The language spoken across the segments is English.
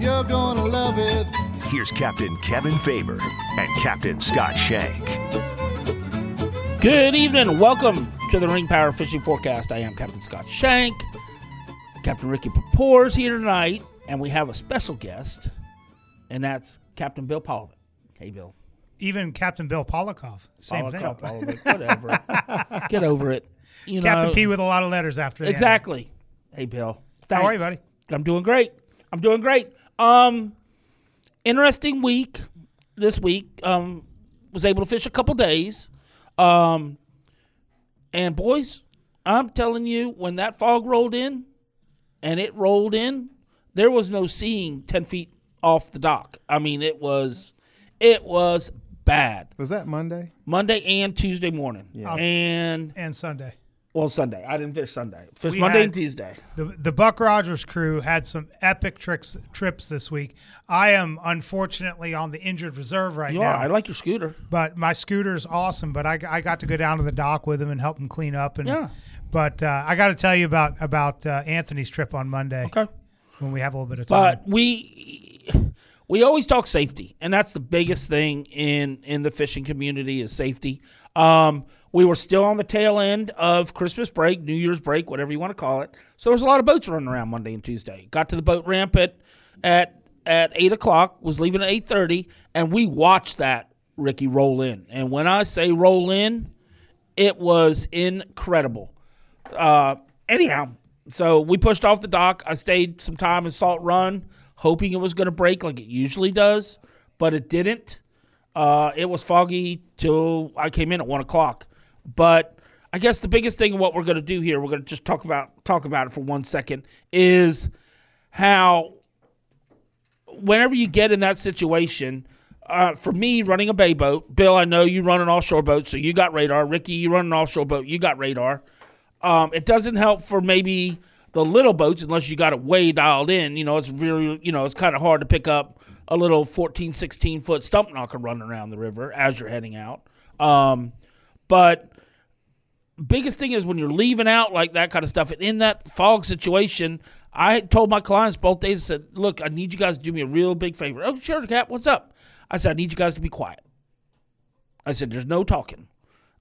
You're gonna love it. Here's Captain Kevin Faber and Captain Scott Shank. Good evening. Welcome to the Ring Power Fishing Forecast. I am Captain Scott Shank. Captain Ricky Papour here tonight, and we have a special guest, and that's Captain Bill Pollock. Hey, Bill. Even Captain Bill Polikoff, same Pollock, thing. Pollock, whatever. Get over it. You Captain know, P with a lot of letters after the end. Exactly. Hey, Bill. How are you, buddy? I'm doing great. I'm doing great. Um, interesting week this week. Um, was able to fish a couple days. Um, and boys, I'm telling you, when that fog rolled in, and it rolled in, there was no seeing ten feet off the dock. I mean, it was, it was bad. Was that Monday? Monday and Tuesday morning, Yeah. and And Sunday. Well, Sunday. I didn't fish Sunday. Fish We Monday and Tuesday. The, the Buck Rogers crew had some epic trips trips this week. I am unfortunately on the injured reserve right You now. are. I like your scooter. but my scooter's awesome. But I, I got to go down to the dock with him and help him clean up. And Yeah. But uh, I got to tell you about about uh, Anthony's trip on Monday Okay. when we have a little bit of time. But we we always talk safety, and that's the biggest thing in in the fishing community is safety. Um, we were still on the tail end of Christmas break, New Year's break, whatever you want to call it. So there was a lot of boats running around Monday and Tuesday. Got to the boat ramp at at at eight o'clock. Was leaving at eight thirty, and we watched that Ricky roll in. And when I say roll in, it was incredible. Uh, anyhow, so we pushed off the dock. I stayed some time in Salt Run, hoping it was going to break like it usually does, but it didn't. Uh, it was foggy till I came in at one o'clock. But I guess the biggest thing what we're going to do here, we're going to just talk about talk about it for one second, is how whenever you get in that situation, uh, for me running a bay boat, Bill, I know you run an offshore boat, so you got radar. Ricky, you run an offshore boat, you got radar. Um, it doesn't help for maybe the little boats unless you got it way dialed in. You know, it's really, you know, it's kind of hard to pick up a little 14, 16 foot stump knocker running around the river as you're heading out. Um, but biggest thing is when you're leaving out like that kind of stuff and in that fog situation i told my clients both days I said look i need you guys to do me a real big favor. Oh sure cap what's up? I said i need you guys to be quiet. I said there's no talking.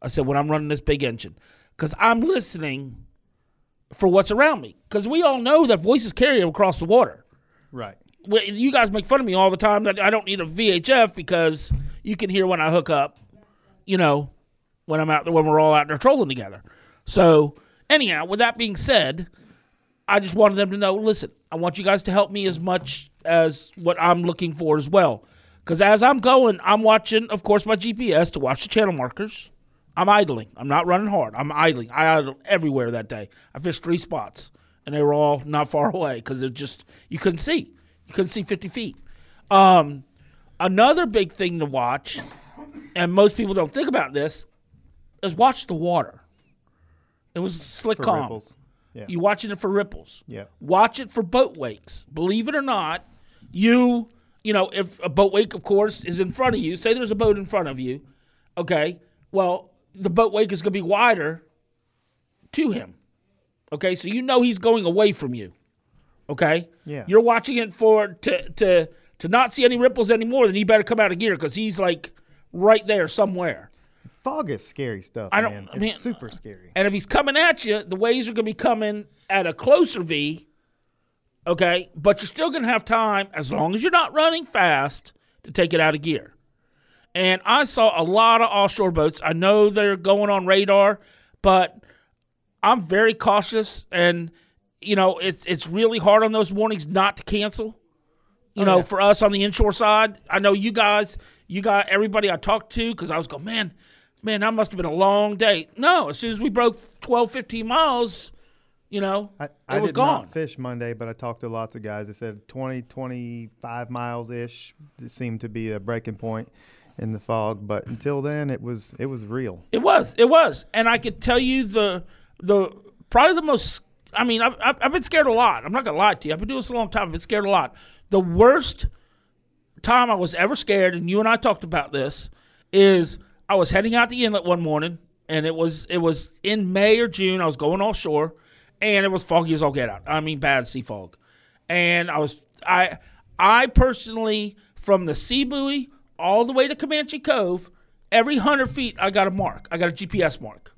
I said when i'm running this big engine. Because i'm listening for what's around me. Because we all know that voices carry across the water. Right. well, you guys make fun of me all the time that I don't need a VHF because you can hear when I hook up, you know, when I'm out there when we're all out there trolling together. So anyhow, with that being said, I just wanted them to know. Listen, I want you guys to help me as much as what I'm looking for as well. Because as I'm going, I'm watching, of course, my GPS to watch the channel markers. I'm idling. I'm not running hard. I'm idling. I idled everywhere that day. I fished three spots, and they were all not far away because they're just you couldn't see. You couldn't see 50 feet. Um, another big thing to watch, and most people don't think about this, is watch the water. It was slick For calm. ripples. Yeah. You watching it for ripples. Yeah. Watch it for boat wakes. Believe it or not, you you know if a boat wake, of course, is in front of you. Say there's a boat in front of you. Okay. Well, the boat wake is going to be wider to him. Okay, so you know he's going away from you. Okay. Yeah. You're watching it for to to to not see any ripples anymore. Then you better come out of gear because he's like right there somewhere. Fog is scary stuff. I don't- Man. It's mean- super scary. And if he's coming at you, the waves are going to be coming at a closer V. Okay, but you're still going to have time as long as you're not running fast to take it out of gear. And I saw a lot of offshore boats. I know they're going on radar, but I'm very cautious. And you know, it's it's really hard on those warnings not to cancel. You oh, know, for us on the inshore side, I know you guys, you got everybody I talked to because I was going, man, man, that must have been a long day. No, as soon as we broke 12, 15 miles, you know, I, it I was did gone. not fish Monday, but I talked to lots of guys. They said 20, 25 miles ish seemed to be a breaking point in the fog. But until then, it was it was real. It was. It was. And I could tell you the the probably the most. I mean, I've, I've I've been scared a lot. I'm not gonna lie to you. I've been doing this a long time. I've been scared a lot. The worst time I was ever scared, and you and I talked about this, is I was heading out the inlet one morning, and it was it was in May or June. I was going offshore, and it was foggy as all get out. I mean, bad sea fog, and I was I I personally from the sea buoy all the way to Comanche Cove, every hundred feet I got a mark. I got a GPS mark.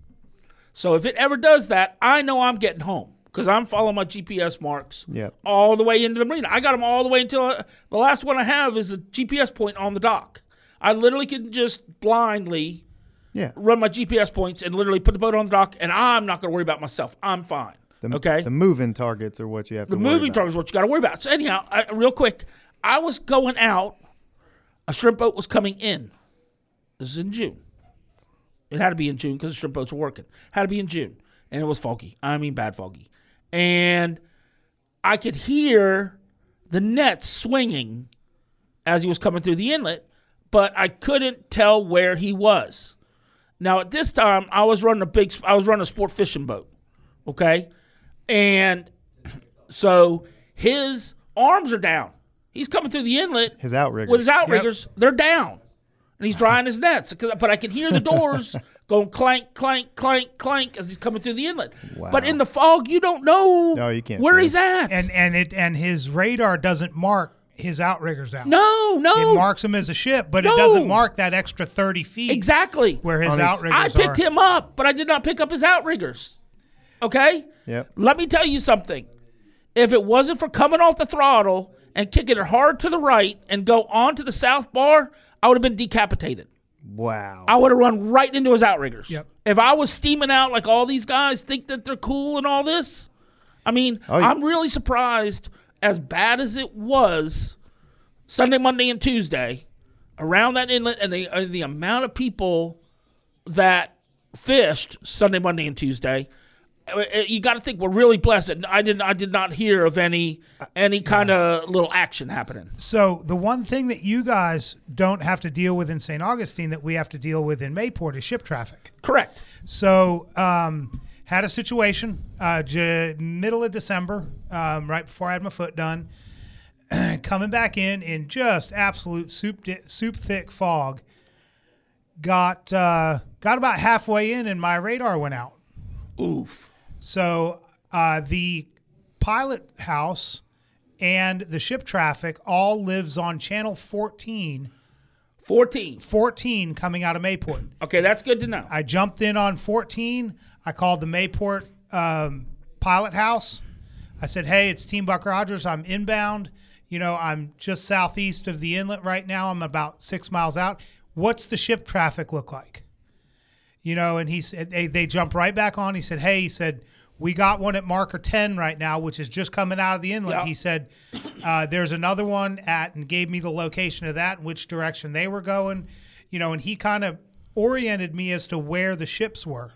So if it ever does that, I know I'm getting home because I'm following my GPS marks Yep. all the way into the marina. I got them all the way until uh, the last one I have is a GPS point on the dock. I literally can just blindly Yeah. run my GPS points and literally put the boat on the dock, and I'm not going to worry about myself. I'm fine. The, okay. The moving targets are what you have The to worry moving about. target is what you got to worry about. So anyhow, I, real quick, I was going out. A shrimp boat was coming in. This is in June. It had to be in June because the shrimp boats were working. Had to be in June, and it was foggy. I mean, bad foggy. And I could hear the nets swinging as he was coming through the inlet, but I couldn't tell where he was. Now at this time, I was running a big, I was running a sport fishing boat, okay, and so his arms are down. He's coming through the inlet. His outriggers. With his outriggers, they're down. And he's drying his nets. But I can hear the doors going clank, clank, clank, clank as he's coming through the inlet. But in the fog, you don't know No, you can't where see. he's at. and and it and his radar doesn't mark his outriggers out. no, no. It marks him as a ship, but No. it doesn't mark that extra thirty feet exactly. where his On each- outriggers I picked are. him up, but I did not pick up his outriggers. Okay? Yep. Let me tell you something. If it wasn't for coming off the throttle and kicking it hard to the right and go onto the south bar, I would have been decapitated. Wow. I would have run right into his outriggers. Yep. If I was steaming out like all these guys think that they're cool and all this, I mean, Oh, yeah. I'm really surprised. As bad as it was, Sunday, Monday, and Tuesday, around that inlet, and the uh, the amount of people that fished Sunday, Monday, and Tuesday. uh, uh, You got to think we're really blessed. I didn't. I did not hear of any any kind of little action happening. So the one thing that you guys don't have to deal with in St. Augustine that we have to deal with in Mayport is ship traffic. Correct. So um, had a situation uh, j- middle of December, um, right before I had my foot done, coming back in in just absolute soup di- soup thick fog. Got uh, got about halfway in and my radar went out. Oof. So uh, the pilot house and the ship traffic all lives on channel 14, Fourteen. 14 coming out of Mayport. Okay, that's good to know. I jumped in on 14. I called the Mayport um, pilot house. I said, "Hey, it's Team Buck Rogers. I'm inbound. You know, I'm just southeast of the inlet right now. I'm about six miles out. What's the ship traffic look like?" You know, and he said they, they jumped right back on. He said, "Hey," he said, "We got one at marker 10 right now, which is just coming out of the inlet." He said, uh, "There's another one at," and gave me the location of that, and which direction they were going. You know, and he kind of oriented me as to where the ships were.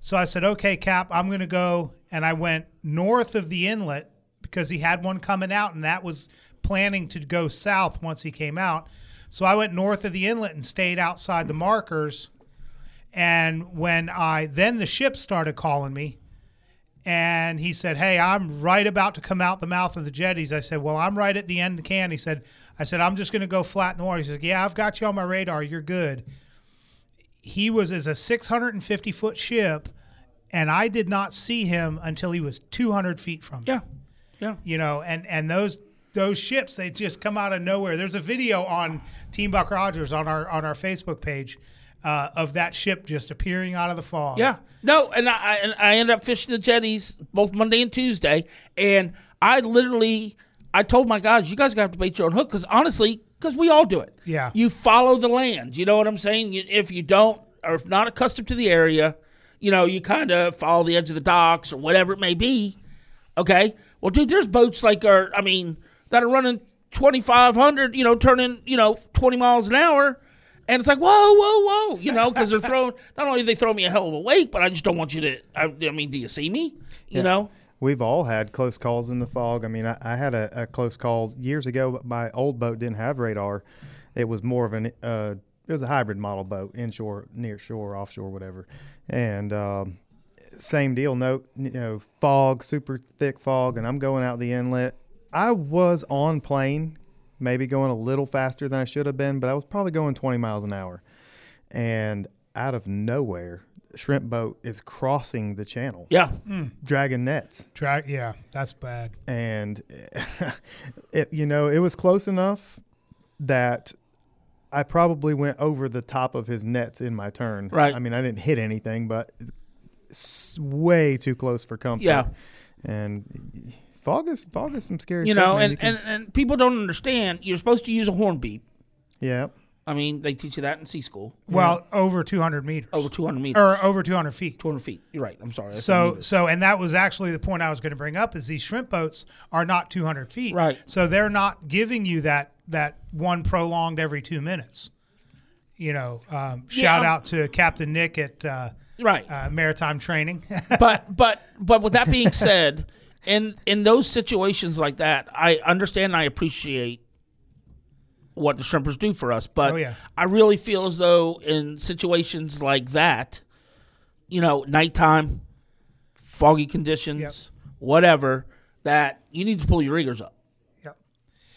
So I said, okay, Cap, I'm going to go. And I went north of the inlet because he had one coming out, and that was planning to go south once he came out. So I went north of the inlet and stayed outside the markers. And when I, then the ship started calling me. And he said, Hey, I'm right about to come out the mouth of the jetties. I said, Well, I'm right at the end of the can. He said, I said, I'm just going to go flat in the water. He said, Yeah, I've got you on my radar. You're good he was as a 650 foot ship, and I did not see him until he was 200 feet from me. Yeah. Yeah. You know, and and those those ships they just come out of nowhere. There's a video on Team Buck Rogers on our on our Facebook page uh, of that ship just appearing out of the fog. Yeah. No, and I and I ended up fishing the jetties both Monday and Tuesday, and I literally I told my guys, you guys got to bait your own hook because honestly, because we all do it. Yeah. You follow the land. You know what I'm saying? If you don't, or if not accustomed to the area, you know, you kind of follow the edge of the docks or whatever it may be. Okay. Well, dude, there's boats like are I mean that are running 2,500, you know, turning you know 20 miles an hour. And it's like, whoa, whoa, whoa, you know, because they're throwing. Not only they throw me a hell of a wake, but I just don't want you to. I, I mean, do you see me? You know, We've all had close calls in the fog. I mean, I, I had a, a close call years ago. But my old boat didn't have radar. It was more of an uh, it was a hybrid model boat, inshore, near shore, offshore, whatever. And um, same deal. No, you know, fog, super thick fog, and I'm going out the inlet. I was on plane, maybe going a little faster than I should have been, but I was probably going 20 miles an hour. And out of nowhere, shrimp boat is crossing the channel, yeah, hmm. dragging nets Dra- yeah, that's bad. and it you know it was close enough that I probably went over the top of his nets in my turn. Right. I mean, I didn't hit anything, but it's way too close for comfort. Yeah. And fog is fog is some scary. you stuff, know, man. and, You can- and and people don't understand. You're supposed to use a horn beep. yeah, I mean, they teach you that in sea school. Well, over 200 meters Over 200 meters, or over 200 feet. 200 feet. You're right. I'm sorry. So, so, and that was actually the point I was going to bring up is these shrimp boats are not 200 feet. Right. So they're not giving you that, that one prolonged every two minutes. You know, um, shout um, out to Captain Nick at uh, right. uh, Maritime Training. but but but with that being said, in in those situations like that, I understand and I appreciate what the shrimpers do for us. But Oh, yeah. I really feel as though in situations like that, you know, nighttime, foggy conditions, Yep. whatever, that you need to pull your riggers up. Yep.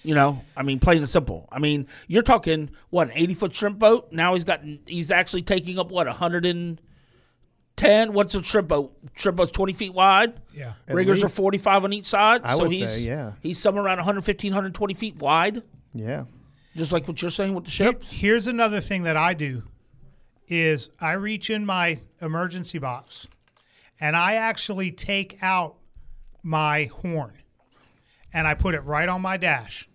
You know, I mean, plain and simple. I mean, you're talking what an 80 foot shrimp boat. Now he's got he's actually taking up what 110. What's a shrimp boat? Shrimp boat's 20 feet wide. Yeah. At Riggers are 45 on each side. I so would he's say, yeah. he's somewhere around 115, 120 feet wide. yeah. Just like what you're saying with the Here- ship. Here's another thing that I do is I reach in my emergency box and I actually take out my horn and I put it right on my dash.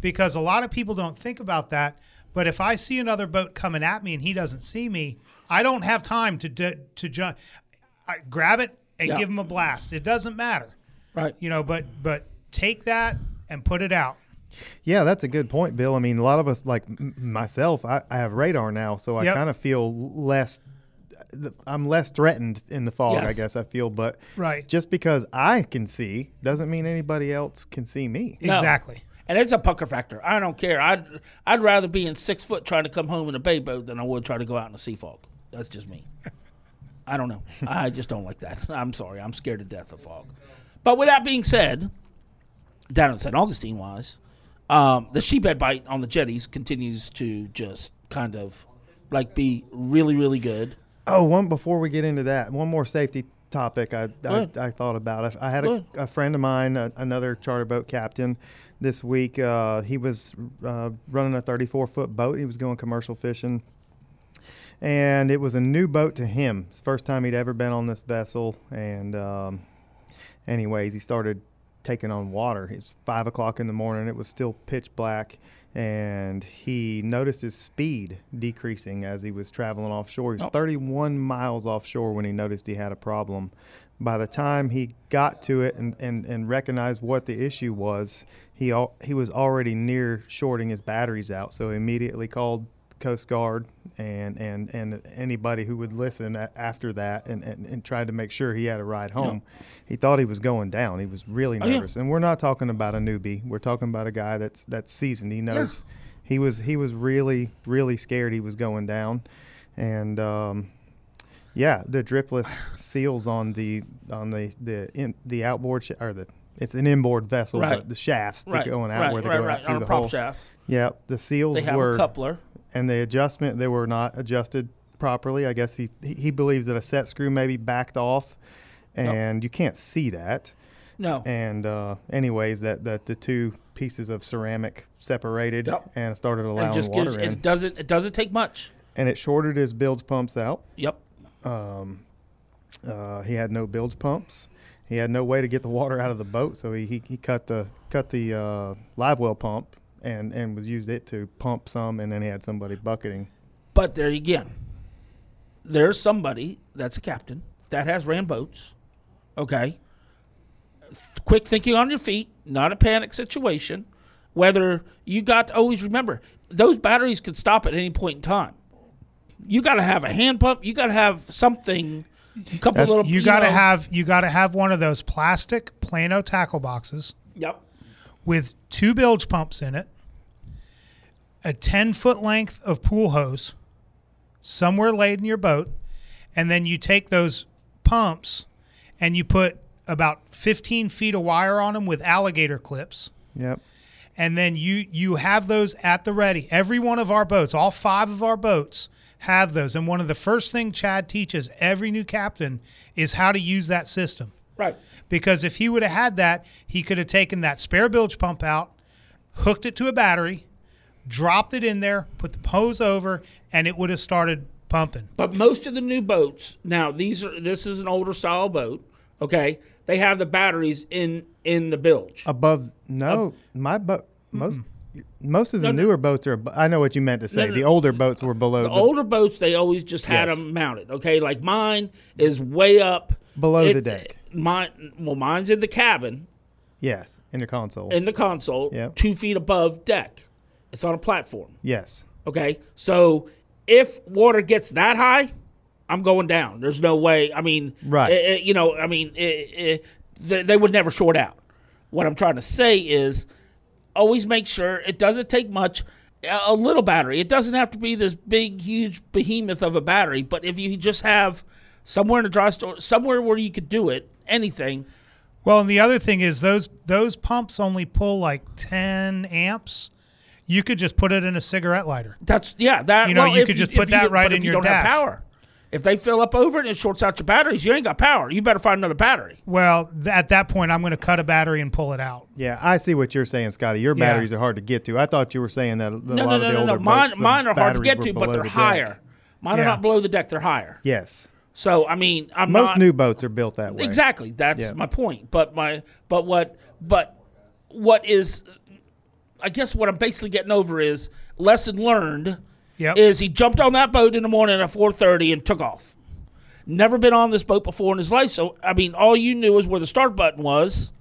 Because a lot of people don't think about that, but if I see another boat coming at me and he doesn't see me, I don't have time to d- to jump. I grab it and Yeah. give him a blast. It doesn't matter, Right. you know. But but take that and put it out. Yeah, that's a good point, Bill. I mean, a lot of us, like m- myself, I, I have radar now, so I Yep. kind of feel less. I'm less threatened in the fog, I guess I feel. But Right. just because I can see doesn't mean anybody else can see me. No. Exactly. And it's a pucker factor. I don't care. I'd I'd rather be in six foot trying to come home in a bay boat than I would try to go out in a sea fog. That's just me. I don't know. I just don't like that. I'm sorry. I'm scared to death of fog. But with that being said, down in St. Augustine wise, um, the sheephead bite on the jetties continues to just kind of like be really, really good. Oh, one before we get into that, one more safety topic I I. I thought about. I, I had a, a friend of mine, a, another charter boat captain, this week. Uh, he was uh, running a 34 foot boat. He was going commercial fishing, and it was a new boat to him. It's the first time he'd ever been on this vessel. And um, anyways, he started taking on water. It's five o'clock in the morning. It was still pitch black, and he noticed his speed decreasing as he was traveling offshore. He was Oh. 31 miles offshore when he noticed he had a problem. By the time he got to it and, and, and recognized what the issue was, he al- he was already near shorting his batteries out. So he immediately called Coast Guard and, and, and anybody who would listen after that and, and, and tried to make sure he had a ride home. He thought he was going down. He was really Oh, yeah. nervous. And we're not talking about a newbie. We're talking about a guy that's that's seasoned. He knows he was he was really really scared he was going down. And um, yeah, the dripless seals on the on the the in, the outboard sh- or the it's an inboard vessel, Right. but the shafts that Right. going out right, where they go out through the prop hole. shaft. Yeah, the seals They have were a coupler. And the adjustment they were not adjusted properly. I guess he he believes that a set screw maybe backed off, and you can't see that. No. And uh, anyways, that that the two pieces of ceramic separated Yep. and started allowing and just water gives in. it doesn't it doesn't take much. and it shorted his bilge pumps out. Yep. Uh, he had no bilge pumps. He had no way to get the water out of the boat, so he, he, he cut the cut the uh, live well pump and and was used it to pump some, and then he had somebody bucketing. But there again, there's somebody that's a captain that has ran boats. Okay. Quick thinking on your feet, not a panic situation. Whether you got to always remember those batteries could stop at any point in time. You got to have a hand pump. You got to have something. A couple That's- little. You got to have you got to have one of those plastic Plano tackle boxes Yep. With two bilge pumps in it, a 10 foot length of pool hose somewhere laid in your boat, and then you take those pumps and you put about 15 feet of wire on them with alligator clips. Yep. And then you you have those at the ready. Every one of our boats, all five of our boats have those. And one of the first thing Chad teaches every new captain is how to use that system Right. because if he would have had that, he could have taken that spare bilge pump out, hooked it to a battery, dropped it in there, put the hose over, and it would have started pumping. But most of the new boats now, these are this is an older style boat. Okay, they have the batteries in in the bilge. Above no, my boat most most of the No, no. newer boats are. I know what you meant to say. no, the no. older boats were below The the, older boats, they always just had Yes. them mounted. Okay, like mine is way up Below the deck. Mine, well, mine's in the cabin yes in the console. in the console, Yep. two feet above deck. It's on a platform. yes. Okay, so if water gets that high, I'm going down. There's no way. I mean, Right. eh, eh, you know, I mean, eh, eh, they, they would never short out. What I'm trying to say is, always make sure it doesn't take much. A little battery. It doesn't have to be this big, huge behemoth of a battery. But if you just have somewhere in a dry store, somewhere where you could do it, anything. Well, and the other thing is those those pumps only pull like 10 amps. You could just put it in a cigarette lighter. That's yeah. That You know, well, you if could just if put that don't- right but in if you your don't have dash. power. If they fill up over it and it shorts out your batteries, you ain't got power. You better find another battery. Well, th- at that point, I'm going to cut a battery and pull it out. Yeah, I see what you're saying, Scotty. Your Yeah. batteries are hard to get to. I thought you were saying that a lot No, no, of no, the no, older no. Mine, boats, the mine are hard to get to, but they're the deck. higher. Mine are not below the deck; they're higher. Yes. So I mean, I'm Most not, new boats are built that way. Exactly. That's Yeah. my point. But my but what but what is I guess what I'm basically getting over is lesson learned Yep. is he jumped on that boat in the morning at 4:30 and took off. Never been on this boat before in his life, so I mean, all you knew was where the start button was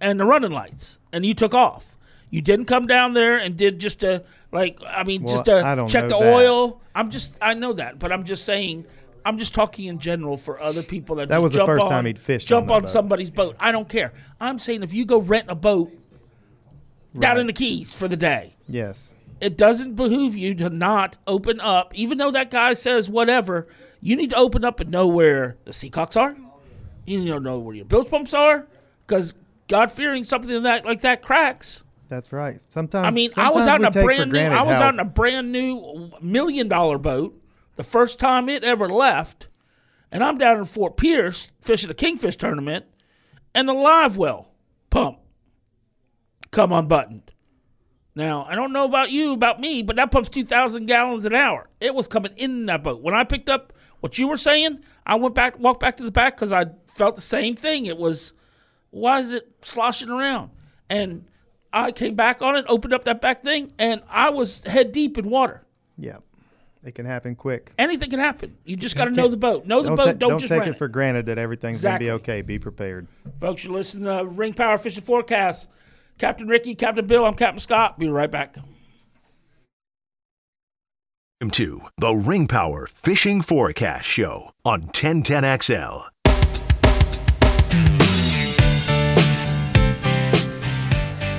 and the running lights, and you took off. You didn't come down there and did just a like I mean, Well, just to check the that. oil. I'm just I know that, but I'm just saying. I'm just talking in general for other people that, That just was the first on, time he'd fished Jump on boat. somebody's boat. I don't care. I'm saying if you go rent a boat down in the Keys for the day, Yes. it doesn't behoove you to not open up, even though that guy says whatever. You need to open up and know where the Seacocks are. You need to know where your bilge pumps are, because God fearing something that like that cracks. That's right. Sometimes I mean, I was sometimes out in a brand new. I was how- out in a brand new million dollar boat the first time it ever left, and I'm down in Fort Pierce fishing a kingfish tournament, and the live well pump come unbuttoned. Now I don't know about you, about me, but that pumps two thousand gallons an hour. It was coming in that boat when I picked up what you were saying. I went back, walked back to the back because I felt the same thing. It was why is it sloshing around? And I came back on it, opened up that back thing, and I was head deep in water. Yeah. It can happen quick. Anything can happen. You just got to know the boat. Know the Don't, boat. ta- don't, don't just take rent it for granted that everything's Exactly. going to be okay. Be prepared. Folks, you're listening to Ring Power Fishing Forecast. Captain Ricky, Captain Bill, I'm Captain Scott. Be right back. Welcome to the Ring Power Fishing Forecast Show on 1010XL.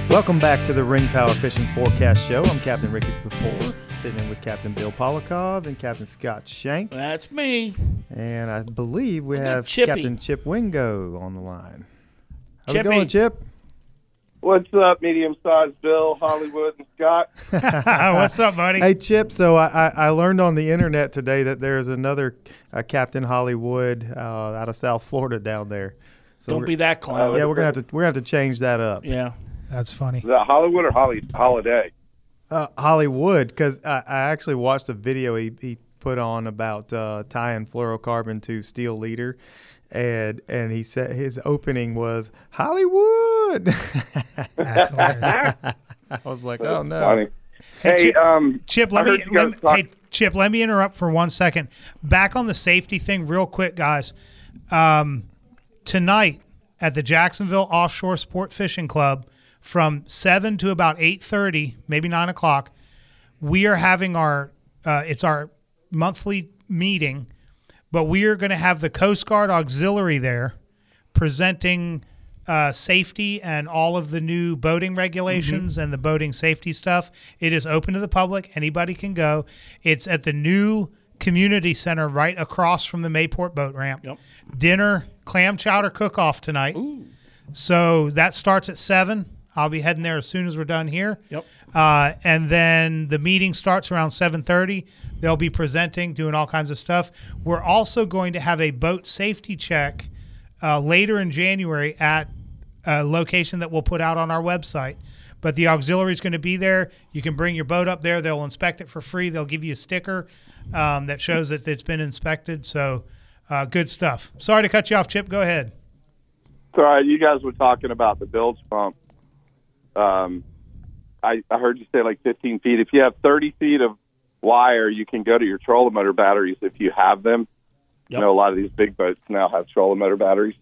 Welcome back to the Ring Power Fishing Forecast Show. I'm Captain Ricky Kapoor, sitting in with Captain Bill Polakov and Captain Scott Shank. That's me. And I believe we got have Chippy. Captain Chip Wingo on the line. How's Chippy. it going, Chip? What's up, medium sized Bill, Hollywood, and Scott? What's up, buddy? Hey, Chip. So I, I, I learned on the internet today that there's another uh, Captain Hollywood uh, out of South Florida down there. So Don't be that clown. Yeah, we're gonna have to we're gonna have to change that up. yeah. That's funny. Is that Hollywood or Holly Holiday? Uh, Hollywood, because I, I actually watched a video. He, he put on about uh, tying fluorocarbon to steel leader, and and he said his opening was Hollywood. That's. I was like, oh no. Funny. Hey, Chip- um, Chip, let me, heard you let, talk- hey, Chip, let me interrupt for one second. Back on the safety thing, real quick, guys. Um, tonight at the Jacksonville Offshore Sport Fishing Club, from seven to about eight thirty, maybe nine o'clock, we are having our uh, it's our monthly meeting, but we are going to have the Coast Guard Auxiliary there presenting uh, safety and all of the new boating regulations and the boating safety stuff. It is open to the public. Anybody can go. It's at the new community center right across from the Mayport boat ramp. Yep. Dinner, clam chowder cook off tonight. So that starts at seven. I'll be heading there as soon as we're done here. Yep. Uh, and then the meeting starts around 7.30 they'll be presenting doing all kinds of stuff. We're also going to have a boat safety check uh, later in january at a location that we'll put out on our website. But the auxiliary is going to be there. You can bring your boat up there. They'll inspect it for free. They'll give you a sticker um, that shows that it's been inspected. So uh, good stuff. Sorry to cut you off chip. Go ahead. Sorry. You guys were talking about the bilge pump. Um, I, I heard you say like 15 feet. If you have 30 feet of wire, you can go to your trolling motor batteries if you have them. Yep. You know, a lot of these big boats now have trolling motor batteries.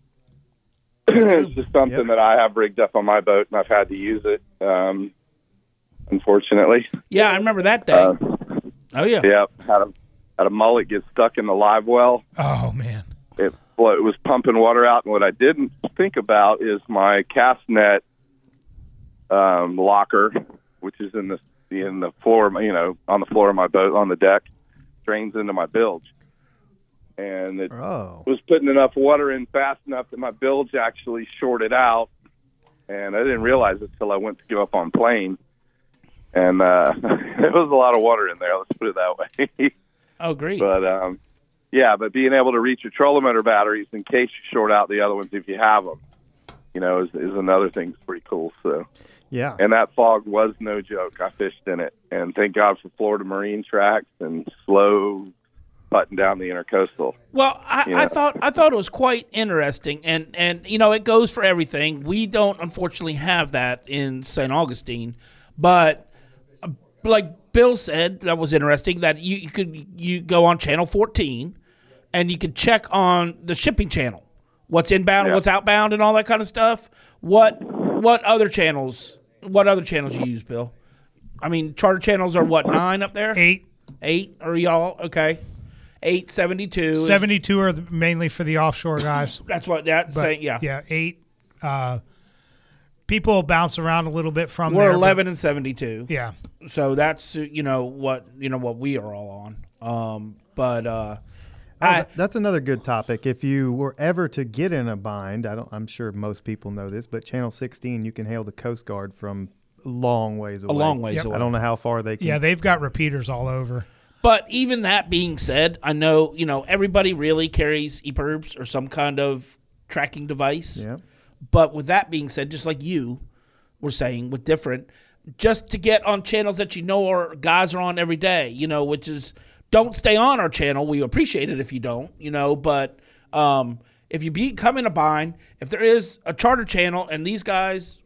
it's just something Yep. that I have rigged up on my boat, and I've had to use it. Um, unfortunately, Yeah, I remember that day. Uh, oh yeah. yep. Had a had a mullet get stuck in the live well. oh man it, well, it was pumping water out. And what I didn't think about is my cast net um, locker, which is in the in the floor, you know, on the floor of my boat on the deck, drains into my bilge, and it Oh. was putting enough water in fast enough that my bilge actually shorted out, and I didn't realize it till I went to go up on plane, and uh, it was a lot of water in there. Let's put it that way. Oh, great. But um, yeah, but being able to reach your trolling motor batteries in case you short out the other ones if you have them, you know, is, is another thing that's pretty cool. So, Yeah. and that fog was no joke. I fished in it, and thank God for Florida Marine tracks and slow putting down the intercoastal. Well, I, I thought I thought it was quite interesting, and and you know it goes for everything. We don't unfortunately have that in St. Augustine, but uh, like Bill said, that was interesting. That you, you could you go on channel fourteen, and you could check on the shipping channel, what's inbound, Yeah. what's outbound, and all that kind of stuff. What what other channels? What other channels you use, Bill? I mean, charter channels are what nine up there? eight Eight are y'all okay? Eight seventy two. 72 are the- mainly for the offshore guys That's what that's But, saying. Yeah, yeah, eight. Uh, people bounce around a little bit from we're there, but- eleven and seventy two. Yeah, So that's you know what you know what we are all on. Um, but uh, Oh, I that's another good topic. If you were ever to get in a bind, I don't, I'm sure most people know this, but Channel 16, you can hail the Coast Guard from long ways away. A long ways Yep. away. I don't know how far they can. yeah, they've got repeaters all over. But even that being said, I know you know everybody really carries EPIRBs or some kind of tracking device. Yeah. But with that being said, just like you were saying with different, just to get on channels that you know our guys are on every day, you know, which is don't stay on our channel. We appreciate it if you don't, you know, but um, if you become in a bind, if there is a charter channel and these guys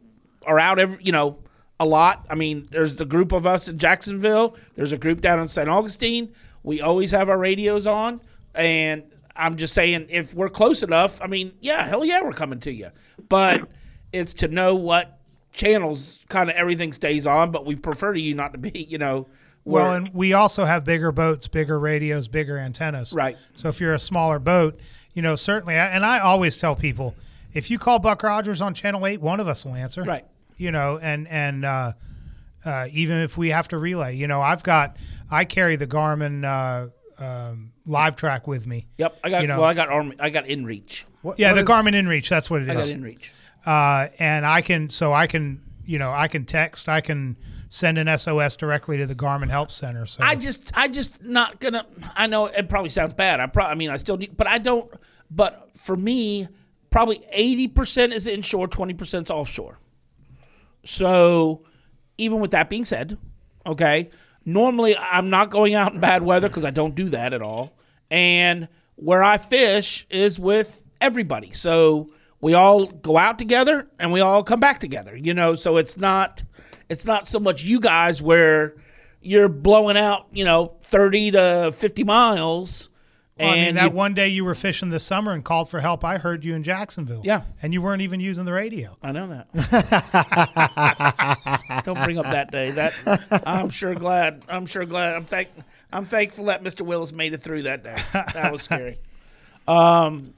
are out every, you know, a lot. I mean, there's the group of us in Jacksonville. There's a group down in St. Augustine. We always have our radios on, and I'm just saying, if we're close enough, I mean, yeah, hell yeah, we're coming to you. But it's to know what channels kind of everything stays on. But we prefer to you not to be, you know, Well, and we also have bigger boats, bigger radios, bigger antennas. Right. So if you're a smaller boat, you know, certainly, and I always tell people, if you call Buck Rogers on Channel 8, one of us will answer. Right. You know, and, and, uh, uh, even if we have to relay, you know, I've got, I carry the Garmin, uh, um, live track with me. Yep, I got. you know- well, I got arm. I got InReach. What- Yeah, what the is- Garmin InReach, that's what it I got. InReach. uh, and I can so I can you know I can text I can send an SOS directly to the Garmin Help Center. So I just, I just not gonna. I know it probably sounds bad. I probably, I mean, I still need, but I don't. But for me, probably eighty percent is inshore, twenty percent is offshore. So, even with that being said, okay, normally I'm not going out in bad weather because I don't do that at all. And where I fish is with everybody. So we all go out together and we all come back together, you know, so it's not it's not so much you guys where you're blowing out, you know, 30 to 50 miles Well, I mean, and that you- one day you were fishing this summer and called for help, I heard you in Jacksonville. Yeah. And you weren't even using the radio. I know that. Don't bring up that day. That I'm sure glad. I'm sure glad. I'm thank. I'm thankful that Mr. Willis made it through that day. That was scary. Um,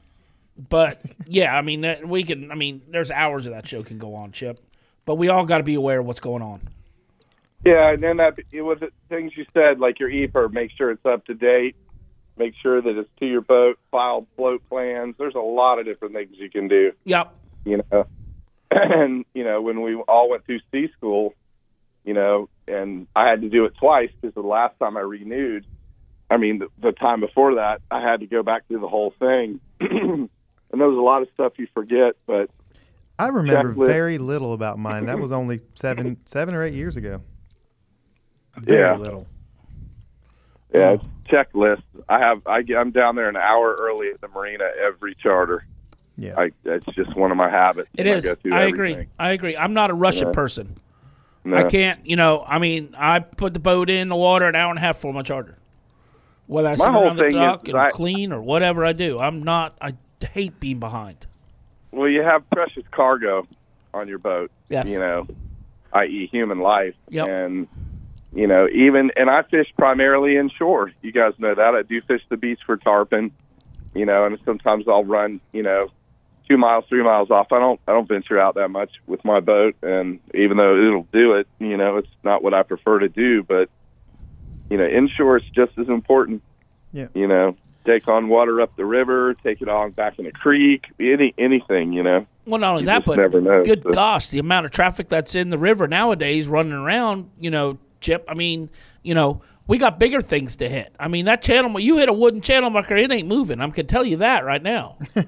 but yeah, I mean, that, we can. I mean, there's hours of that show can go on, Chip. But we all got to be aware of what's going on. Yeah, and then that it was the things you said, like your EPR, make sure it's up to date, make sure that it's to your boat, file float plans. There's a lot of different things you can do, Yep. you know. And you know, when we all went through sea school, you know, and I had to do it twice because the last time I renewed, I mean, the, the time before that, I had to go back through the whole thing, and there was a lot of stuff you forget, but I remember Checklist. very little about mine. That was only seven, seven or eight years ago. Very Yeah. little. Yeah, it's checklist. I have. I, I'm down there an hour early at the marina every charter. Yeah. I, it's just one of my habits. It when is. I, I agree. I agree. I'm not a Russian Yeah. person. No. I can't. You know. I mean, I put the boat in the water an hour and a half for my charter. Whether I sit around the dock and I- clean or whatever I do, I'm not. I hate being behind. Well, you have precious cargo on your boat. Yes. You know, i.e., human life. Yep. And you know, even and I fish primarily inshore. You guys know that I do fish the beach for tarpon. You know, and sometimes I'll run. You know, two miles, three miles off. I don't. I don't venture out that much with my boat, and even though it'll do it, you know, it's not what I prefer to do. But you know, inshore is just as important. Yeah. You know, take on water up the river, take it on back in a creek, any anything. You know. Well, not only You that, but never know, good so. gosh, the amount of traffic that's in the river nowadays running around, you know, Chip. I mean, you know, we got bigger things to hit. I mean, that channel, you hit a wooden channel marker, it ain't moving. I can tell you that right now.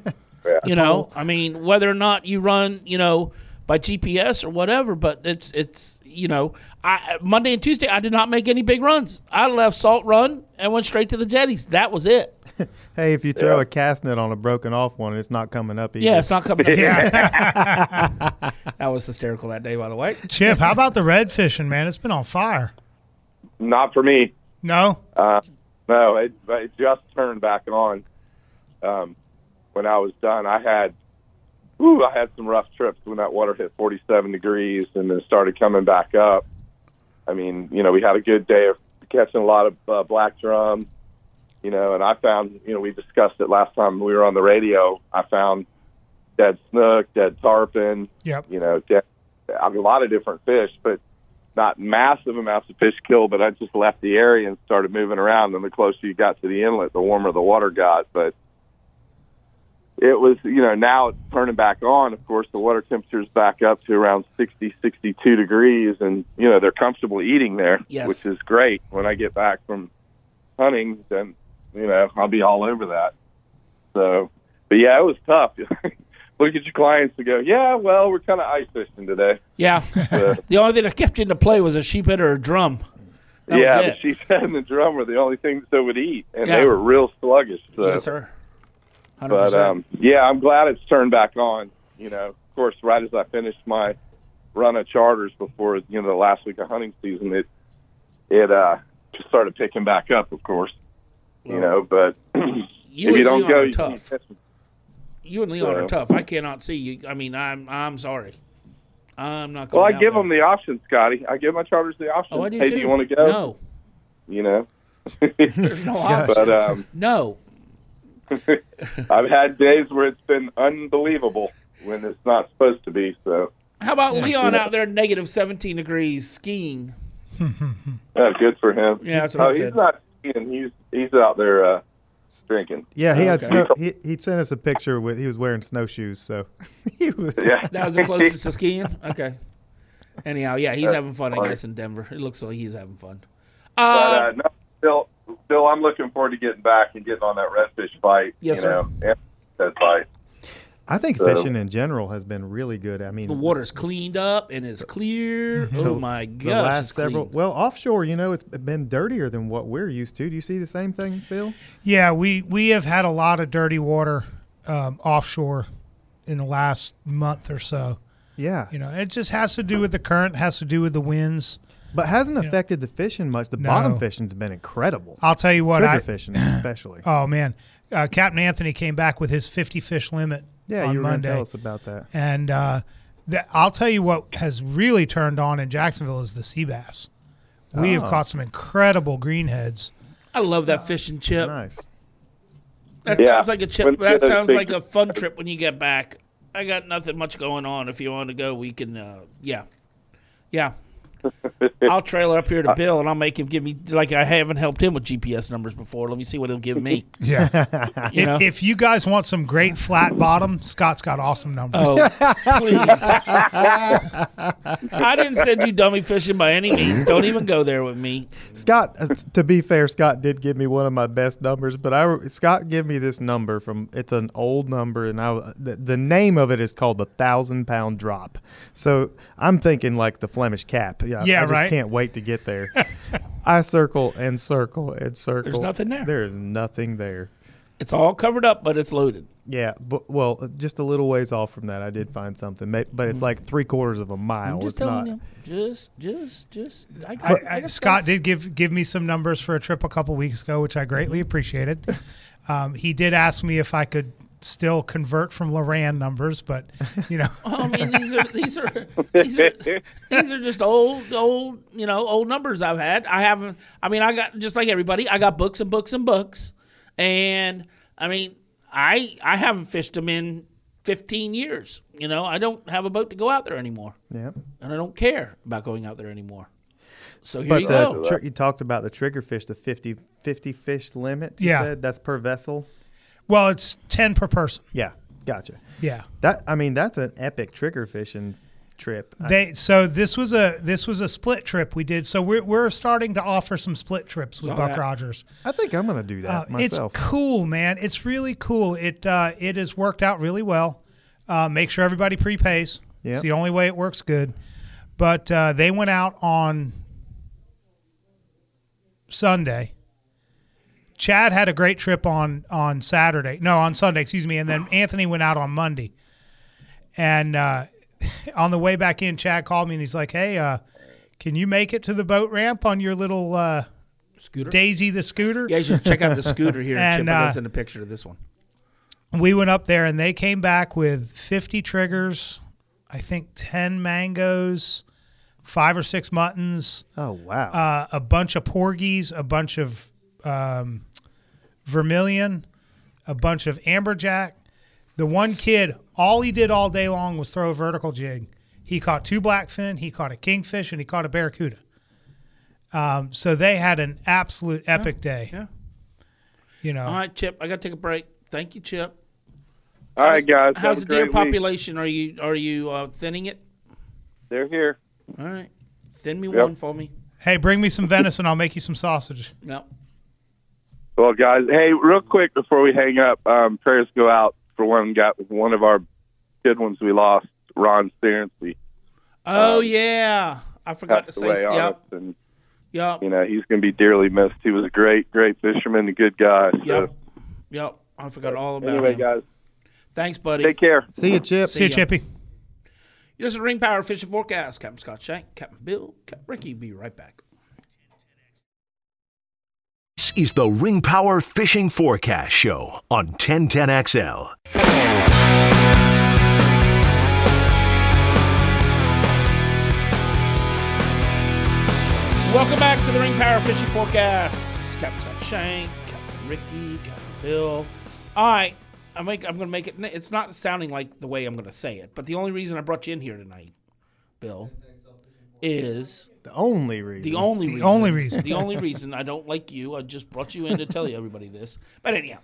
You know, I mean, whether or not you run, you know, by GPS or whatever, but it's it's you know, I Monday and Tuesday I did not make any big runs. I left Salt Run and went straight to the jetties. That was it. Hey, if you throw a cast net on a broken off one, it's not coming up either. Yeah, it's not coming. Up. that was hysterical that day, by the way. Chip, how about the red fishing, man? It's been on fire. Not for me. No? Uh, no, it, it just turned back on. Um, when I was done, I had, whew, I had some rough trips when that water hit 47 degrees and then started coming back up. I mean, you know, we had a good day of catching a lot of uh, black drum, you know, and I found, you know, we discussed it last time we were on the radio. I found dead snook, dead tarpon, Yep. you know, dead, a lot of different fish, but not massive amounts of fish killed, but I just left the area and started moving around. And the closer you got to the inlet, the warmer the water got. But it was, you know, now it's turning back on. Of course, the water temperature's back up to around 60, 62 degrees, and you know they're comfortable eating there, Yes. which is great. When I get back from hunting, then you know I'll be all over that. So, but yeah, it was tough. Look at your clients and go, yeah, well, we're kind of ice fishing today. Yeah. The only thing that kept you into play was a sheep head or a drum. That yeah, the sheep head and the drum were the only things that would eat, and Yeah. they were real sluggish. So. Yes, sir. 100%. But um, yeah, I'm glad it's turned back on. You know, of course, right as I finished my run of charters before you know the last week of hunting season, it it uh, just started picking back up. Of course, you know, but you if you don't Leon go, are you tough. can't- You and Leon are tough. I cannot see you. I mean, I'm I'm sorry. I'm not going. Well, going I give them the option, Scotty. I give my charters the option. Oh, I do hey, too. do you want to go? No. You know. There's no option. but um, No. I've had days where it's been unbelievable when it's not supposed to be. So How about Leon out there negative 17 degrees skiing? uh, good for him. Yeah, that's oh, what I he's not skiing. He's he's out there uh, drinking. Yeah, he had Okay. snow. He, he sent us a picture with he was wearing snowshoes, so he was. Yeah, That was the closest to skiing? Okay. Anyhow, yeah, he's That's having fun, I guess, in Denver. It looks like he's having fun. But Uh, uh, no, still, still, I'm looking forward to getting back and getting on that redfish fight. Yes, you sir. know, and that fight. I think So- fishing in general has been really good. I mean, The water's cleaned up and it's clear. Oh my gosh! the gosh! last several. clean. Well, offshore, you know, it's been dirtier than what we're used to. Do you see the same thing, Phil? Yeah, we we have had a lot of dirty water um, offshore in the last month or so. Yeah, You know, it just has to do with the current, has to do with the winds. but hasn't affected the fishing much. The bottom fishing's been incredible. I'll tell you what, Trigger I, fishing, especially. oh man, uh, Captain Anthony came back with his 50 fish limit yeah, on you were going to Monday, tell us about that. and uh, the, I'll tell you what has really turned on in Jacksonville is the sea bass. We have Oh. caught some incredible greenheads. I love that fish and chip. Nice. That Yeah. sounds like a chip. When- That sounds like a fun trip when you get back. I got nothing much going on. If you want to go, we can. Uh, yeah, yeah. I'll trailer up here to Bill, and I'll make him give me like I haven't helped him with GPS numbers before. Let me see what he'll give me. Yeah. You know? if, if you guys want some great flat bottom, Scott's got awesome numbers. Oh, please! I didn't send you dummy fishing by any means. Don't even go there with me. Scott, uh, to be fair, Scott did give me one of my best numbers, but I Scott gave me this number from it's an old number, and I the, the name of it is called the thousand pound drop. So I'm thinking like the Flemish cap. Yeah, Yeah, I just right. can't wait to get there. I circle and circle and circle. There's nothing there. There is nothing there. It's all covered up, but it's loaded. Yeah, but well, just a little ways off from that, I did find something, but it's like three quarters of a mile. I'm just it's telling not. you. Just, just, just. I, got- I, I I, Scott stuff. did give give me some numbers for a trip a couple weeks ago, which I greatly appreciated. Um, he did ask me if I could still convert from Loran numbers, but you know, Well, oh, I mean, these are these are these are these are just old old you know old numbers I've had. I haven't. I mean, I got just like everybody. I got books and books and books, and I mean, I I haven't fished them in 15 years. You know, I don't have a boat to go out there anymore, Yeah. and I don't care about going out there anymore. So here But you the go. tr- you talked about the trigger fish, the 50, 50 fish limit. You Yeah. said that's per vessel. Well, it's ten per person. Yeah, gotcha. Yeah. That I mean, that's an epic trigger fishing trip. They so this was a this was a split trip we did. So we're we're starting to offer some split trips with Saw Buck that. Rogers. I think I'm gonna do that Uh, it's cool, man. It's really cool. It uh, it has worked out really well. Uh, make sure everybody prepays. Yep. It's the only way it works good. But uh, they went out on Sunday. Chad had a great trip on on Saturday. No, on Sunday, excuse me. And then Anthony went out on Monday. And uh, on the way back in, Chad called me and he's like, "Hey, uh, can you make it to the boat ramp on your little uh, Scooter. Daisy the scooter?" Yeah, you should check out the scooter here. And, Chip uh, us in a picture of this one. we went up there and they came back with 50 triggers, I think 10 mangoes, five or six muttons, oh wow. uh, a bunch of porgies, a bunch of um, vermilion, a bunch of amberjack. The one kid, all he did all day long was throw a vertical jig. He caught two blackfin, he caught a kingfish, and he caught a barracuda. Um, so they had an absolute epic day. yeah. You know, All right, Chip. I got to take a break. Thank you, Chip. All right, guys. How's the deer great week. population? Are you are you uh, thinning it? They're here. All right, thin me Yep. one for me. hey, bring me some venison. I'll make you some sausage. No. Well, guys, hey, real quick before we hang up, um, prayers go out for one guy, one of our good ones we lost, Ron Sterency. Oh yeah, I forgot to say. away Yep, us, and yep, you know he's going to be dearly missed. He was a great, great fisherman, a good guy. So, yep, yep. I forgot all about anyway, him. guys, Thanks, buddy. take care. See you, Chip. See you, ya. Chippy. This is Ring Power Fishing Forecast. Captain Scott Shank, Captain Bill, Captain Ricky. Be right back. This is the Ring Power Fishing Forecast Show on 1010XL. Welcome back to the Ring Power Fishing Forecast. Captain Shank, Captain Ricky, Captain Bill. All right, I make. I'm going to make it. It's not sounding like the way I'm going to say it, but the only reason I brought you in here tonight, Bill, is The only reason. the only reason. The only reason. The only reason I don't like you. I just brought you in to tell you everybody this. But anyhow,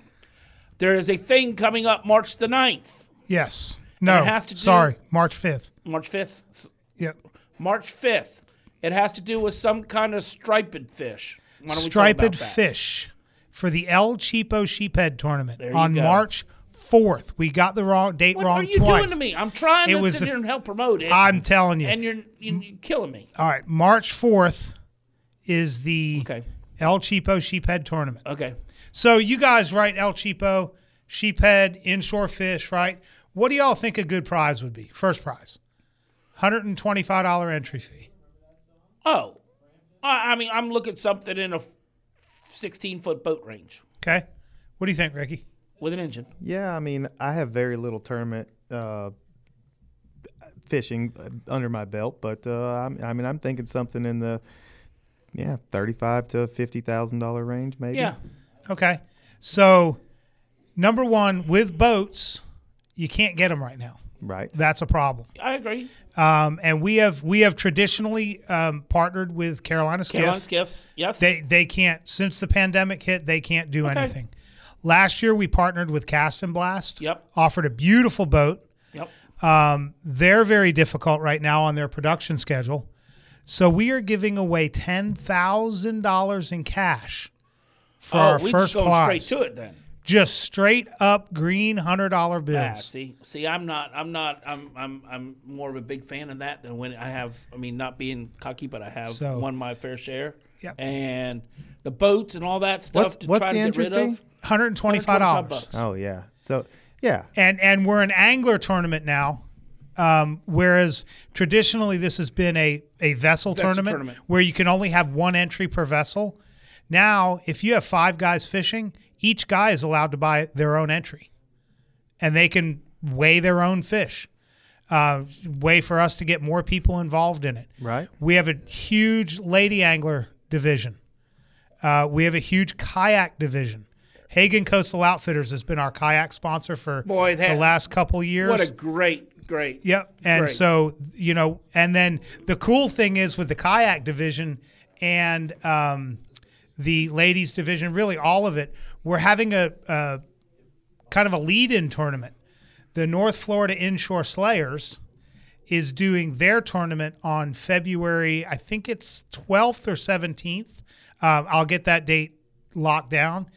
there is a thing coming up March the 9th, Yes. No. it has to do- sorry. March 5th. March 5th. Yep. March 5th. It has to do with some kind of striped fish. Why don't we talk about Striped fish for the El Cheapo Sheephead tournament on go. March fourth. We got the wrong date What wrong What are you twice. doing to me? I'm trying It to was sit the- here and help promote it. I'm telling you. and you're, you're killing me. All right, March fourth is the Okay. El Cheapo Sheephead tournament. Okay. So you guys, right? El Cheapo, Sheephead, inshore fish, right? What do y'all think a good prize would be? First prize, hundred and twenty-five dollar entry fee. Oh, I, I mean, I'm looking something in a 16 foot boat range Okay, what do you think, Ricky? With an engine. Yeah, I mean, I have very little tournament uh, fishing uh, under my belt, but uh, I'm, I mean, I'm thinking something in the yeah thirty-five to fifty thousand dollar range, maybe. Yeah. Okay, so number one with boats, you can't get them right now. Right. That's a problem. I agree. Um, and we have we have traditionally um, partnered with Carolina Skiff. Carolina skiffs. Yes. They they can't since the pandemic hit. They can't do Okay. anything. Last year we partnered with Cast and Blast. Yep. Offered a beautiful boat. Yep. Um, they're very difficult right now on their production schedule. So we are giving away ten thousand dollars in cash for oh, our we first just going prize. straight to it then. Just straight up green hundred dollar bills. Ah, see, see, I'm not, I'm not, I'm, I'm, I'm more of a big fan of that than when I have. I mean, not being cocky, but I have So- won my fair share. Yep. And the boats and all that stuff What's- to what's try the to get entry rid fee? of. Hundred and twenty five $125. Oh yeah. So yeah. and and we're an angler tournament now. Um, whereas traditionally this has been a, a vessel, Vessel tournament, tournament. where you can only have one entry per vessel. Now, if you have five guys fishing, each guy is allowed to buy their own entry, and they can weigh their own fish. Uh, way for us to get more people involved in it. Right. We have a huge lady angler division. Uh, we have a huge kayak division. Hagen Coastal Outfitters has been our kayak sponsor for Boy, that- the last couple years. What a great, great. Yep. And Great. so, you know, and then the cool thing is with the kayak division and um, the ladies division, really all of it, we're having a, a kind of a lead in tournament. The North Florida Inshore Slayers is doing their tournament on February, I think it's 12th or 17th. Um, I'll get that date locked down.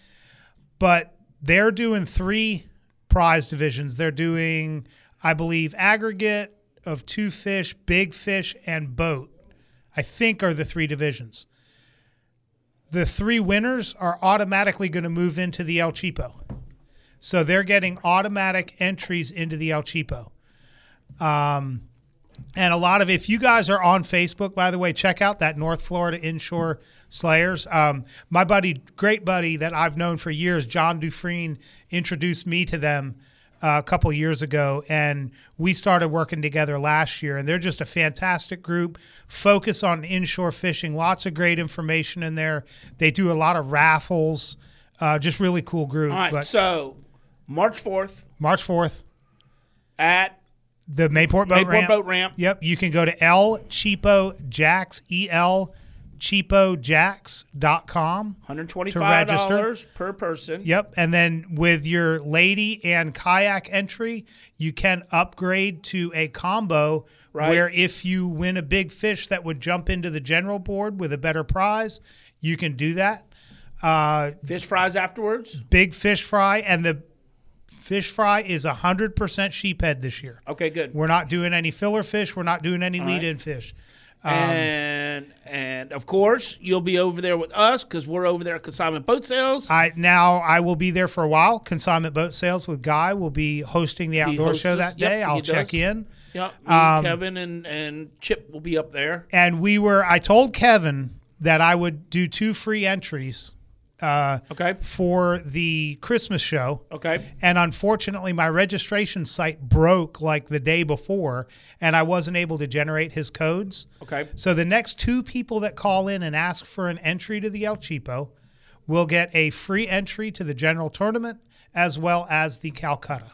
But they're doing three prize divisions. They're doing, I believe, aggregate of two fish, big fish, and boat. I think are the three divisions. The three winners are automatically going to move into the El Cheapo. So they're getting automatic entries into the El Cheapo. Um, and a lot of, if you guys are on Facebook, by the way, check out that North Florida Inshore Slayers. Um, my buddy, great buddy that I've known for years, John Dufresne, introduced me to them uh, a couple years ago, and we started working together last year. And they're just a fantastic group. Focus on inshore fishing, lots of great information in there. They do a lot of raffles. Uh, just really cool group. All right. but so, March 4th March fourth, at the Mayport Boat Mayport Ramp. Boat Ramp. Yep, you can go to El Cheapo Jacks, E L cheapojacks.com. $125 per person. Yep, and then with your lady and kayak entry, you can upgrade to a combo Right. where if you win a big fish that would jump into the general board with a better prize, you can do that. Uh, Fish fries afterwards. big fish fry, and the fish fry is 100% sheephead this year. Okay, good. We're not doing any filler fish. We're not doing any right. lead in fish. Um, and and of course you'll be over there with us because we're over there at Consignment Boat Sales. I now I will be there for a while. Consignment boat sales with Guy will be hosting the outdoor show us. that Yep, day. I'll check does. in. Yep, Um, Kevin and and Chip will be up there. And we were I told Kevin that I would do two free entries uh, Okay. for the Christmas show. Okay. And unfortunately, my registration site broke like the day before, and I wasn't able to generate his codes. Okay. So the next two people that call in and ask for an entry to the El Cheapo will get a free entry to the general tournament as well as the Calcutta.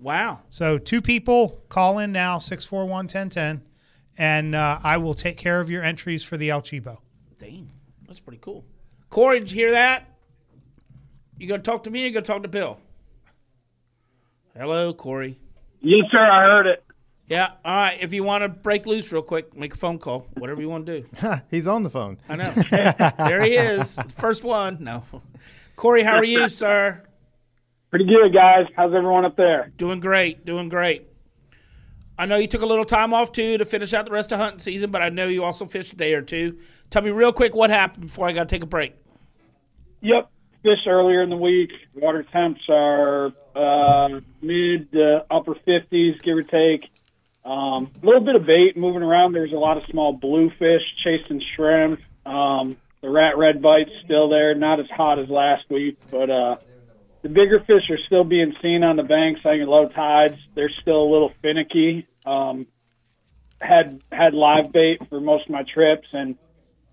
Wow. So two people call in now, 641 1010, and uh, I will take care of your entries for the El Cheapo. Damn. That's pretty cool. Corey, did you hear that? You gonna talk to me or you gonna talk to Bill? Hello, Corey. Yes, sir. I heard it. Yeah. All right. If you want to break loose real quick, make a phone call. Whatever you want to do. He's on the phone. I know. there he is. First one. No. Corey, how are you, sir? Pretty good, guys. How's everyone up there? Doing great, doing great. I know you took a little time off too to finish out the rest of hunting season, but I know you also fished a day or two. Tell me real quick what happened before I got to take a break. Yep. Fish earlier in the week. Water temps are uh, mid to upper 50s, give or take. Um, a little bit of bait moving around. There's a lot of small bluefish chasing shrimp. Um, the rat red bite's still there, not as hot as last week, but uh, the bigger fish are still being seen on the banks. I think low tides, they're still a little finicky. Um, had had live bait for most of my trips, and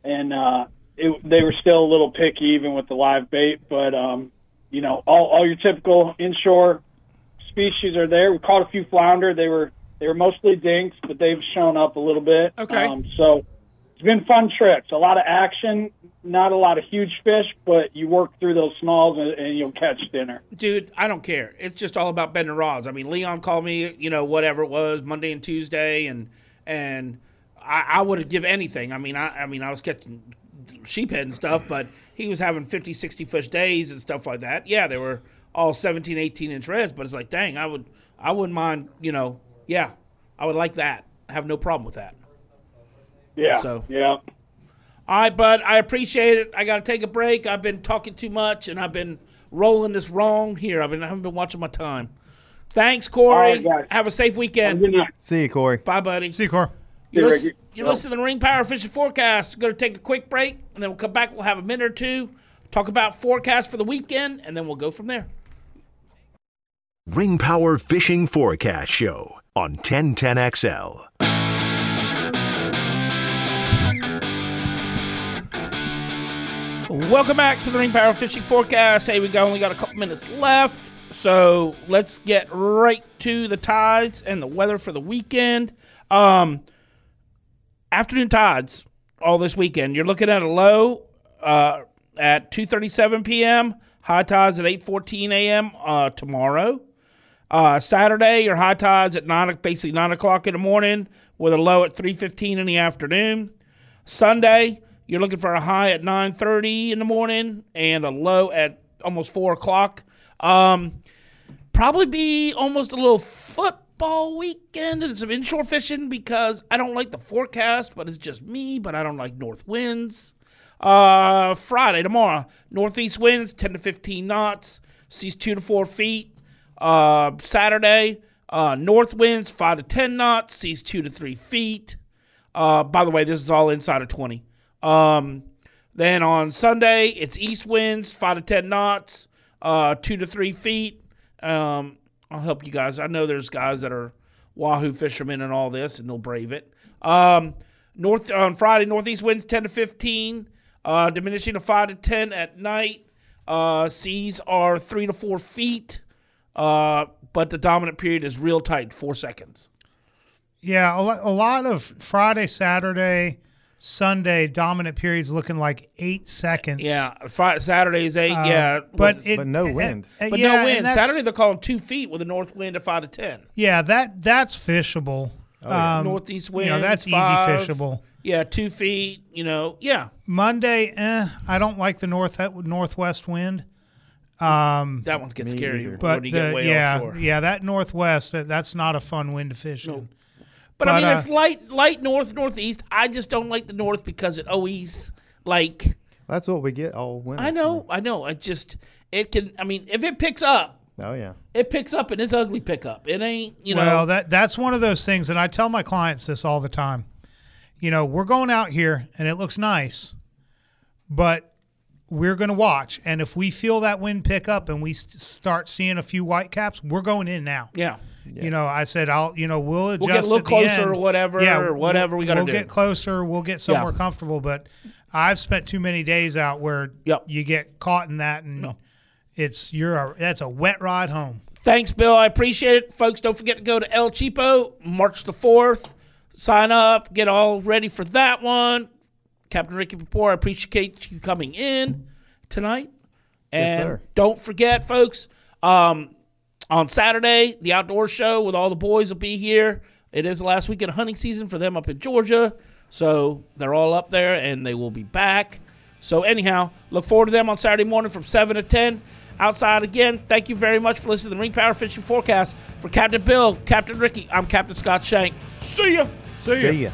and uh, it, they were still a little picky even with the live bait. But um, you know, all, all your typical inshore species are there. We caught a few flounder. They were they were mostly dinks, but they've shown up a little bit. Okay. Um, so it's been fun trips. A lot of action. Not a lot of huge fish, but you work through those smalls and, and you'll catch dinner. Dude, I don't care. It's just all about bending rods. I mean, Leon called me, you know, whatever it was, Monday and Tuesday, and and I, I would give anything. I mean, I, I mean, I was catching sheephead and stuff, but he was having 50, 60 fish days and stuff like that. Yeah, they were all 17, 18 inch reds, but it's like, dang, I would, I wouldn't mind, you know, yeah, I would like that. I have no problem with that. Yeah. So- yeah. All right, bud. I appreciate it. I got to take a break. I've been talking too much, and I've been rolling this wrong here. I've been I haven't been watching my time. Thanks, Corey. All right, guys. Have a safe Have a weekend. good night. See you, Corey. Bye, buddy. See, Cor. You See you, listen, you're listening to the Ring Power Fishing Forecast. Going to take a quick break, and then we'll come back. We'll have a minute or two, talk about forecast for the weekend, and then we'll go from there. Ring Power Fishing Forecast Show on 1010XL. Welcome back to the Ring Power Fishing Forecast. Hey, we got only got a couple minutes left, so let's get right to the tides and the weather for the weekend. Um, afternoon tides all this weekend. You're looking at a low uh, at 2:37 p.m. High tides at 8:14 a.m. Uh, tomorrow. Uh, Saturday, your high tides at nine, basically nine o'clock in the morning, with a low at 3:15 in the afternoon. Sunday, you're looking for a high at 9:30 in the morning and a low at almost four o'clock. Um, probably be almost a little football weekend and some inshore fishing because I don't like the forecast, but it's just me. But I don't like north winds. Uh, Friday tomorrow, northeast winds 10 to 15 knots, seas two to four feet. Uh, Saturday, uh, north winds five to 10 knots, seas two to three feet. Uh, by the way, this is all inside of 20. Um, then on Sunday, it's east winds, five to 10 knots, uh, two to three feet. Um, I'll help you guys. I know there's guys that are Wahoo fishermen and all this, and they'll brave it. Um, north on Friday, northeast winds 10 to 15, uh, diminishing to 5 to 10 at night. Uh, seas are 3 to 4 feet, uh, but the dominant period is real tight, 4 seconds. Yeah, a, a lot of Friday, Saturday, Sunday dominant periods looking like eight seconds. Yeah, Friday, Saturday's 8, yeah. Uh, but it, But no uh, wind. uh, but yeah, no wind. Saturday they're calling 2 feet with a north wind of 5 to 10. Yeah, that that's fishable. yeah. Um, Northeast You wind. know, that's five. easy fishable. Yeah, 2 feet, you know, yeah. Monday, eh, I don't like the north northwest wind. Um, That one's get Me scary. but the, get yeah, offshore. yeah, that northwest, that, that's not a fun wind to fish in. But, I mean, uh, it's light, light north, northeast. I just don't like the north because it always like. That's what we get all winter. I know, I know. I just it can. I mean, if it picks up, Oh yeah. it picks up, and it's ugly pickup. It ain't, you know. well, that that's one of those things, and I tell my clients this all the time. You know, we're going out here, and it looks nice, but we're going to watch, and if we feel that wind pick up and we st- start seeing a few white caps, we're going in now. yeah. You know, I said I'll, you know, we'll adjust. get a little closer end. or whatever, Yeah, or whatever we gotta We'll do. get closer. We'll get somewhere comfortable. But I've spent too many days out where Yep. you get caught in that, and it's you're a that's a wet ride home. Thanks, Bill. I appreciate it, folks. Don't forget to go to El Cheapo March the fourth. Sign up, get all ready for that one. Captain Ricky Papore, I appreciate you coming in tonight. And Yes, sir. don't forget, folks, um, on Saturday, the outdoor show with all the boys will be here. It is the last weekend of hunting season for them up in Georgia. So they're all up there and they will be back. So, anyhow, look forward to them on Saturday morning from 7 to 10. outside again. Thank you very much for listening to the Ring Power Fishing Forecast. For Captain Bill, Captain Ricky, I'm Captain Scott Shank. See ya. See ya.